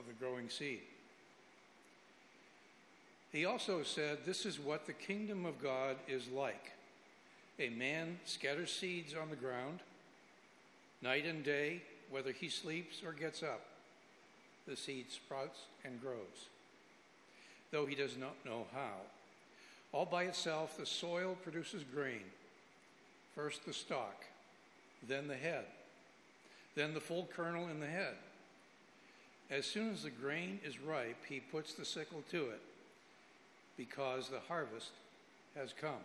of the growing seed. He also said, This is what the kingdom of God is like. A man scatters seeds on the ground, night and day, whether he sleeps or gets up. The seed sprouts and grows, though he does not know how. All by itself, the soil produces grain first the stalk, then the head, then the full kernel in the head. As soon as the grain is ripe, he puts the sickle to it, because the harvest has come.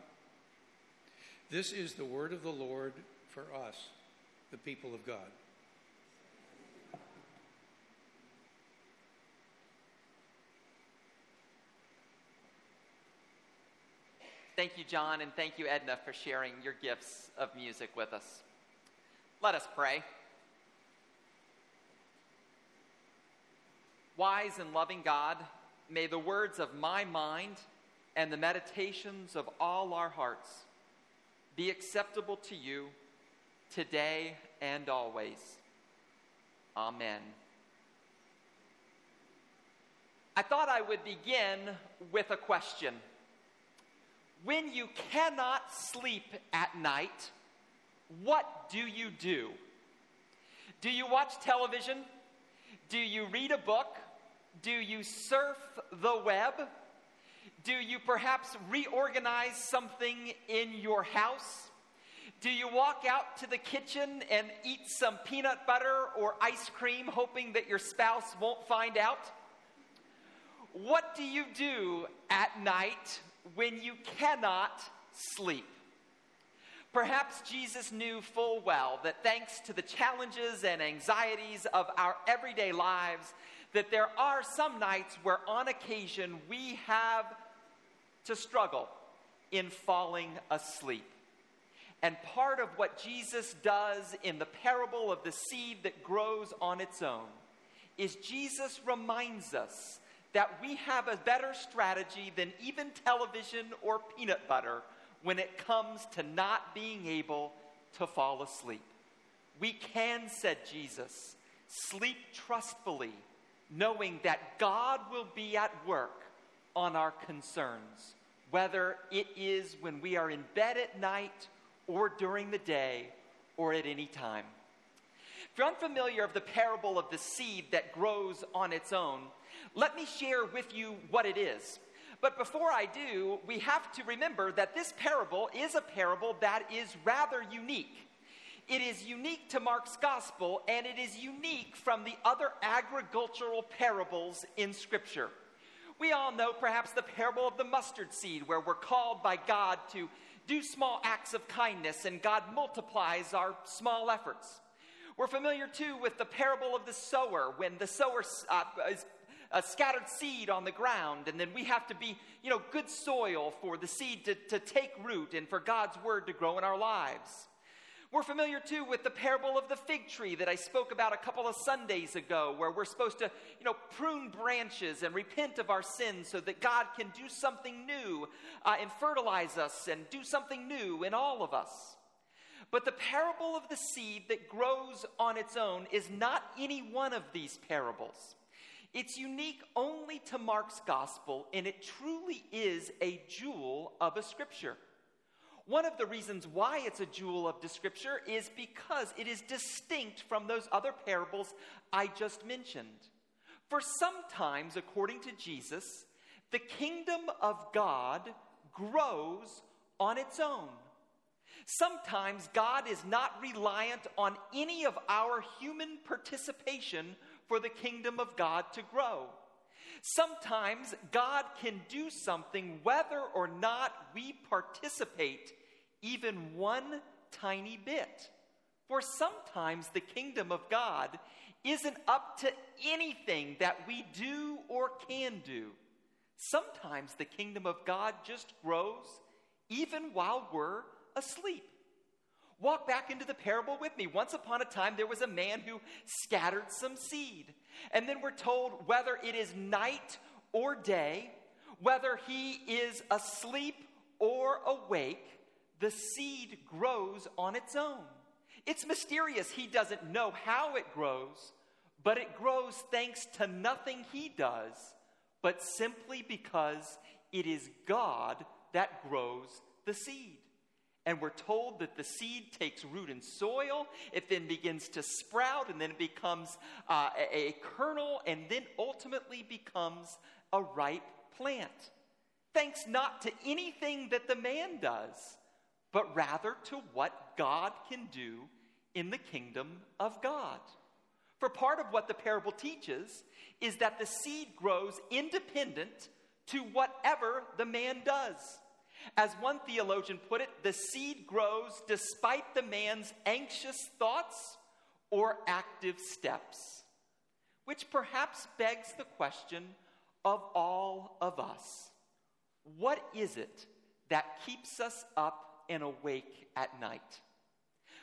This is the word of the Lord for us, the people of God. Thank you, John, and thank you, Edna, for sharing your gifts of music with us. Let us pray. Wise and loving God, may the words of my mind and the meditations of all our hearts be acceptable to you today and always. Amen. I thought I would begin with a question when you cannot sleep at night, what do you do? Do you watch television? Do you read a book? Do you surf the web? Do you perhaps reorganize something in your house? Do you walk out to the kitchen and eat some peanut butter or ice cream, hoping that your spouse won't find out? What do you do at night when you cannot sleep. Perhaps Jesus knew full well that thanks to the challenges and anxieties of our everyday lives, that there are some nights where on occasion we have to struggle in falling asleep. And part of what Jesus does in the parable of the seed that grows on its own is Jesus reminds us that we have a better strategy than even television or peanut butter when it comes to not being able to fall asleep. We can, said Jesus, sleep trustfully, knowing that God will be at work on our concerns, whether it is when we are in bed at night or during the day or at any time. If you're unfamiliar of the parable of the seed that grows on its own, let me share with you what it is. But before I do, we have to remember that this parable is a parable that is rather unique. It is unique to Mark's gospel, and it is unique from the other agricultural parables in Scripture. We all know perhaps the parable of the mustard seed, where we're called by God to do small acts of kindness, and God multiplies our small efforts. We're familiar too with the parable of the sower, when the sower uh, is a scattered seed on the ground, and then we have to be, you know, good soil for the seed to, to take root and for God's word to grow in our lives. We're familiar too with the parable of the fig tree that I spoke about a couple of Sundays ago, where we're supposed to, you know, prune branches and repent of our sins so that God can do something new uh, and fertilize us and do something new in all of us. But the parable of the seed that grows on its own is not any one of these parables. It's unique only to Mark's gospel, and it truly is a jewel of a scripture. One of the reasons why it's a jewel of the scripture is because it is distinct from those other parables I just mentioned. For sometimes, according to Jesus, the kingdom of God grows on its own. Sometimes God is not reliant on any of our human participation for the kingdom of God to grow. Sometimes God can do something whether or not we participate even one tiny bit. For sometimes the kingdom of God isn't up to anything that we do or can do. Sometimes the kingdom of God just grows even while we're asleep. Walk back into the parable with me. Once upon a time, there was a man who scattered some seed. And then we're told whether it is night or day, whether he is asleep or awake, the seed grows on its own. It's mysterious. He doesn't know how it grows, but it grows thanks to nothing he does, but simply because it is God that grows the seed. And we're told that the seed takes root in soil, it then begins to sprout, and then it becomes uh, a, a kernel, and then ultimately becomes a ripe plant. Thanks not to anything that the man does, but rather to what God can do in the kingdom of God. For part of what the parable teaches is that the seed grows independent to whatever the man does. As one theologian put it, the seed grows despite the man's anxious thoughts or active steps, which perhaps begs the question of all of us what is it that keeps us up and awake at night?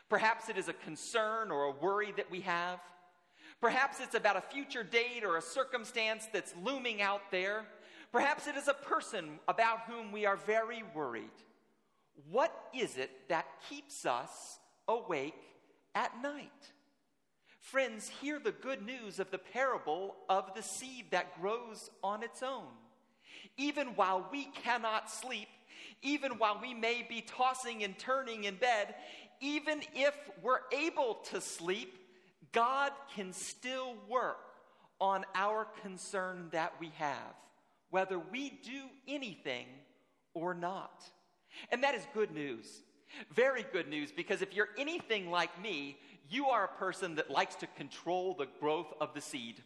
Perhaps it is a concern or a worry that we have. Perhaps it's about a future date or a circumstance that's looming out there. Perhaps it is a person about whom we are very worried. What is it that keeps us awake at night? Friends, hear the good news of the parable of the seed that grows on its own. Even while we cannot sleep, even while we may be tossing and turning in bed, even if we're able to sleep, God can still work on our concern that we have whether we do anything or not. And that is good news. Very good news because if you're anything like me, you are a person that likes to control the growth of the seed.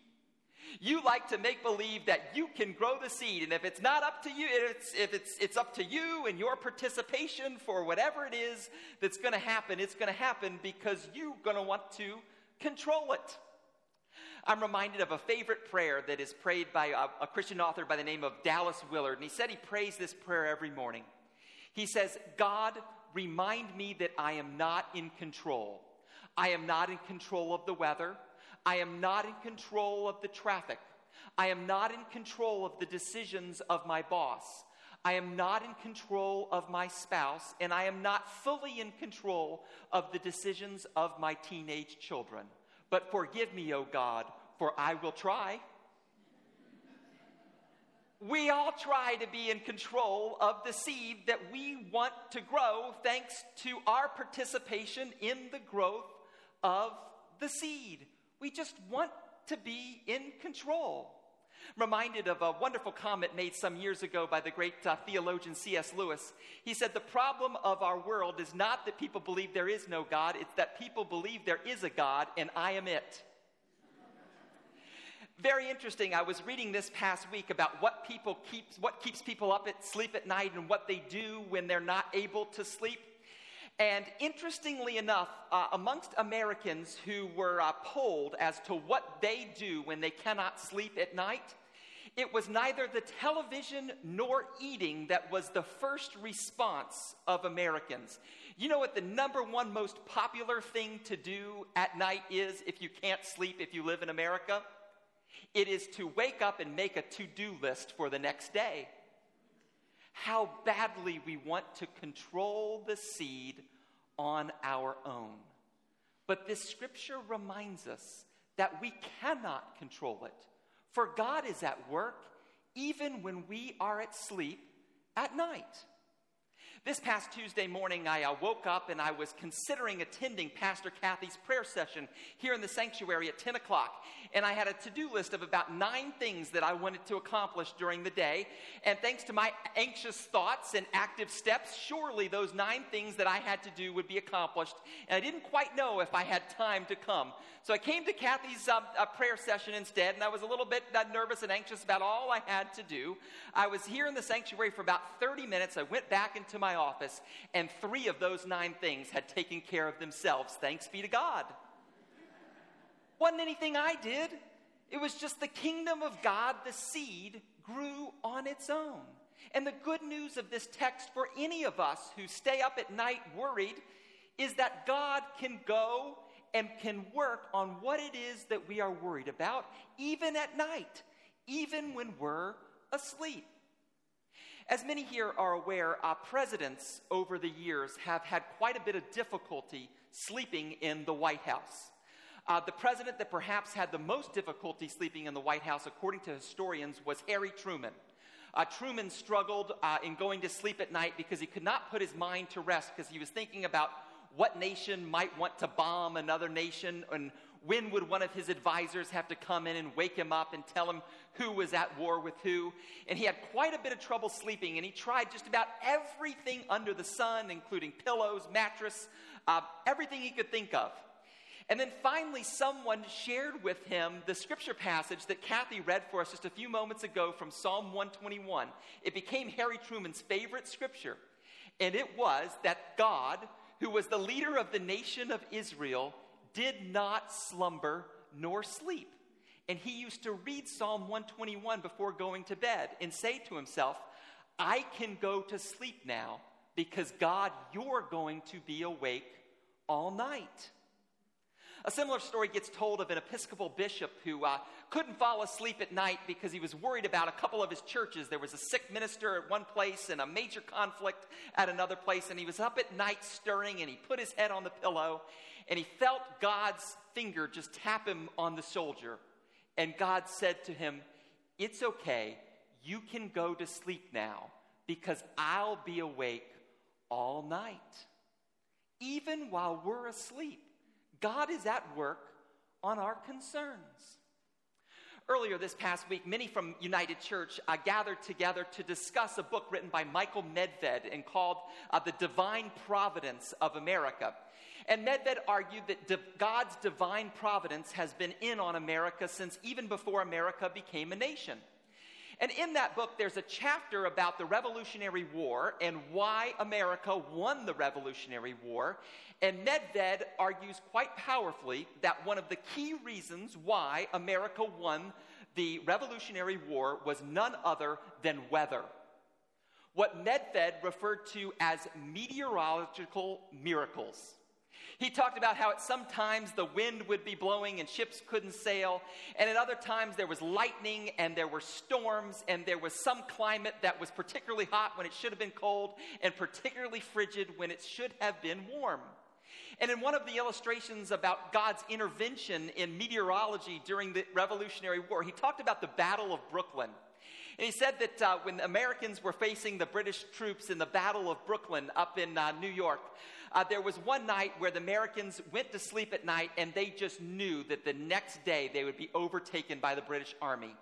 You like to make believe that you can grow the seed, and if it's not up to you, it's, if it's, it's up to you and your participation for whatever it is that's going to happen, it's going to happen because you're going to want to control it. I'm reminded of a favorite prayer that is prayed by a, a, Christian author by the name of Dallas Willard. And he said he prays this prayer every morning. He says, God, remind me that I am not in control. I am not in control of the weather. I am not in control of the traffic. I am not in control of the decisions of my boss. I am not in control of my spouse, and I am not fully in control of the decisions of my teenage children. But forgive me, O God, for I will try. We all try to be in control of the seed that we want to grow thanks to our participation in the growth of the seed. We just want to be in control. Reminded of a wonderful comment made some years ago by the great uh, theologian C.S. Lewis. He said, The problem of our world is not that people believe there is no God, it's that people believe there is a God and I am it. Very interesting. I was reading this past week about what people keeps what keeps people up at sleep at night and what they do when they're not able to sleep. And interestingly enough, uh, amongst Americans who were uh, polled as to what they do when they cannot sleep at night, it was neither the television nor eating that was the first response of Americans. You know what the number one most popular thing to do at night is if you can't sleep if you live in America? It is to wake up and make a to do list for the next day. How badly we want to control the seed on our own. But this scripture reminds us that we cannot control it, for God is at work even when we are at sleep at night. This past Tuesday morning, I uh, woke up and I was considering attending Pastor Kathy's prayer session here in the sanctuary at 10 o'clock. And I had a to do list of about nine things that I wanted to accomplish during the day. And thanks to my anxious thoughts and active steps, surely those nine things that I had to do would be accomplished. And I didn't quite know if I had time to come. So I came to Kathy's um, uh, prayer session instead, and I was a little bit uh, nervous and anxious about all I had to do. I was here in the sanctuary for about 30 minutes. I went back into my office, and three of those nine things had taken care of themselves. Thanks be to God. Wasn't anything I did. It was just the kingdom of God, the seed, grew on its own. And the good news of this text for any of us who stay up at night worried is that God can go and can work on what it is that we are worried about, even at night, even when we're asleep. As many here are aware, our presidents over the years have had quite a bit of difficulty sleeping in the White House. Uh, the president that perhaps had the most difficulty sleeping in the White House, according to historians, was Harry Truman. Uh, Truman struggled uh, in going to sleep at night because he could not put his mind to rest because he was thinking about what nation might want to bomb another nation and when would one of his advisors have to come in and wake him up and tell him who was at war with who? And he had quite a bit of trouble sleeping, and he tried just about everything under the sun, including pillows, mattress, uh, everything he could think of. And then finally, someone shared with him the scripture passage that Kathy read for us just a few moments ago from Psalm 121. It became Harry Truman's favorite scripture. And it was that God, who was the leader of the nation of Israel, did not slumber nor sleep. And he used to read Psalm 121 before going to bed and say to himself, I can go to sleep now because God, you're going to be awake all night. A similar story gets told of an Episcopal bishop who uh, couldn't fall asleep at night because he was worried about a couple of his churches. There was a sick minister at one place and a major conflict at another place, and he was up at night stirring and he put his head on the pillow and he felt God's finger just tap him on the shoulder. And God said to him, It's okay. You can go to sleep now because I'll be awake all night. Even while we're asleep, God is at work on our concerns. Earlier this past week, many from United Church uh, gathered together to discuss a book written by Michael Medved and called uh, The Divine Providence of America. And Medved argued that God's divine providence has been in on America since even before America became a nation. And in that book, there's a chapter about the Revolutionary War and why America won the Revolutionary War. And Medved argues quite powerfully that one of the key reasons why America won the Revolutionary War was none other than weather. What Medved referred to as meteorological miracles. He talked about how at sometimes the wind would be blowing and ships couldn't sail, and at other times there was lightning and there were storms and there was some climate that was particularly hot when it should have been cold and particularly frigid when it should have been warm. And in one of the illustrations about God's intervention in meteorology during the Revolutionary War, he talked about the Battle of Brooklyn. And he said that uh, when Americans were facing the British troops in the Battle of Brooklyn up in uh, New York, uh, there was one night where the Americans went to sleep at night and they just knew that the next day they would be overtaken by the British Army.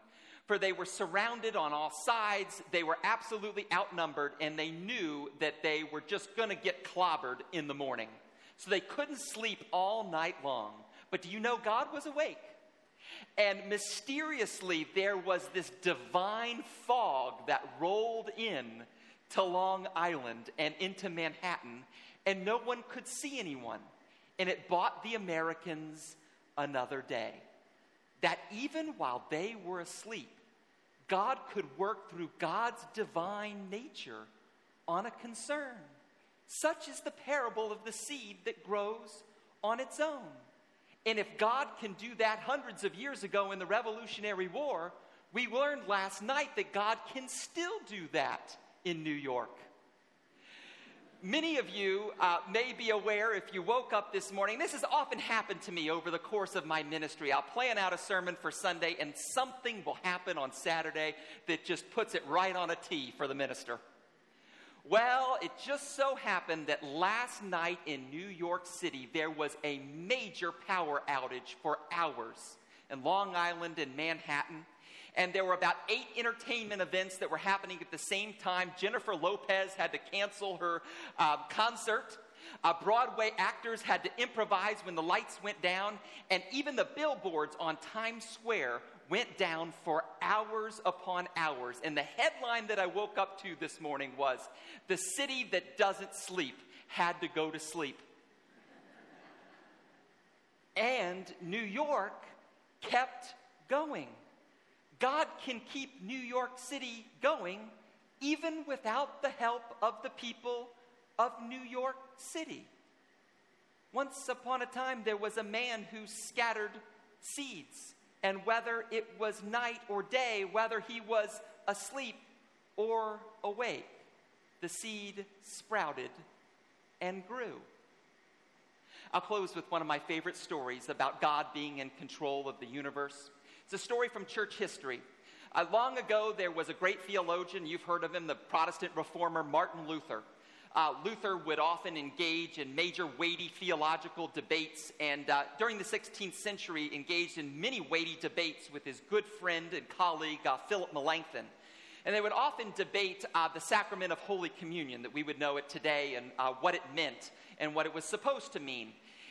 For they were surrounded on all sides, they were absolutely outnumbered, and they knew that they were just going to get clobbered in the morning. So they couldn't sleep all night long. But do you know God was awake? And mysteriously, there was this divine fog that rolled in to Long Island and into Manhattan, and no one could see anyone. And it bought the Americans another day. That even while they were asleep, God could work through God's divine nature on a concern. Such is the parable of the seed that grows on its own. And if God can do that hundreds of years ago in the Revolutionary War, we learned last night that God can still do that in New York. Many of you uh, may be aware if you woke up this morning, this has often happened to me over the course of my ministry. I'll plan out a sermon for Sunday, and something will happen on Saturday that just puts it right on a tee for the minister. Well, it just so happened that last night in New York City, there was a major power outage for hours in Long Island and Manhattan and there were about eight entertainment events that were happening at the same time. Jennifer Lopez had to cancel her uh, concert. Uh, Broadway actors had to improvise when the lights went down, and even the billboards on Times Square went down for hours upon hours. And the headline that I woke up to this morning was The city that doesn't sleep had to go to sleep. and New York kept going. God can keep New York City going even without the help of the people of New York City. Once upon a time, there was a man who scattered seeds, and whether it was night or day, whether he was asleep or awake, the seed sprouted and grew. I'll close with one of my favorite stories about God being in control of the universe. It's a story from church history. Uh, long ago, there was a great theologian, you've heard of him, the Protestant reformer Martin Luther. Uh, Luther would often engage in major weighty theological debates, and uh, during the 16th century, engaged in many weighty debates with his good friend and colleague uh, Philip Melanchthon. And they would often debate uh, the sacrament of Holy Communion, that we would know it today, and uh, what it meant and what it was supposed to mean.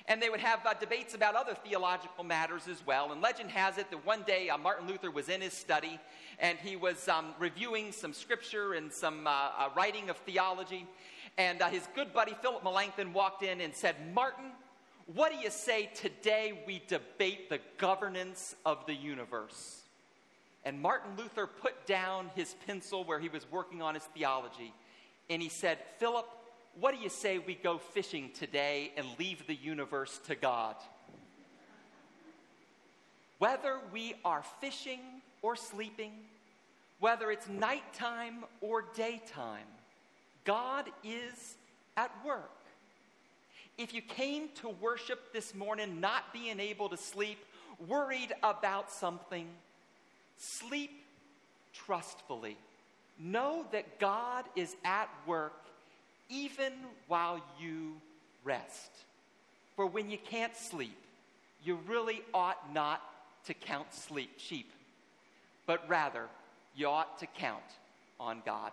And they would have uh, debates about other theological matters as well. And legend has it that one day uh, Martin Luther was in his study and he was um, reviewing some scripture and some uh, uh writing of theology. And uh, his good buddy Philip Melanchthon walked in and said, Martin, what do you say today we debate the governance of the universe? And Martin Luther put down his pencil where he was working on his theology and he said, Philip, what do you say we go fishing today and leave the universe to God? Whether we are fishing or sleeping, whether it's nighttime or daytime, God is at work. If you came to worship this morning not being able to sleep, worried about something, sleep trustfully. Know that God is at work even while you rest. For when you can't sleep, you really ought not to count sleep sheep, but rather you ought to count on God.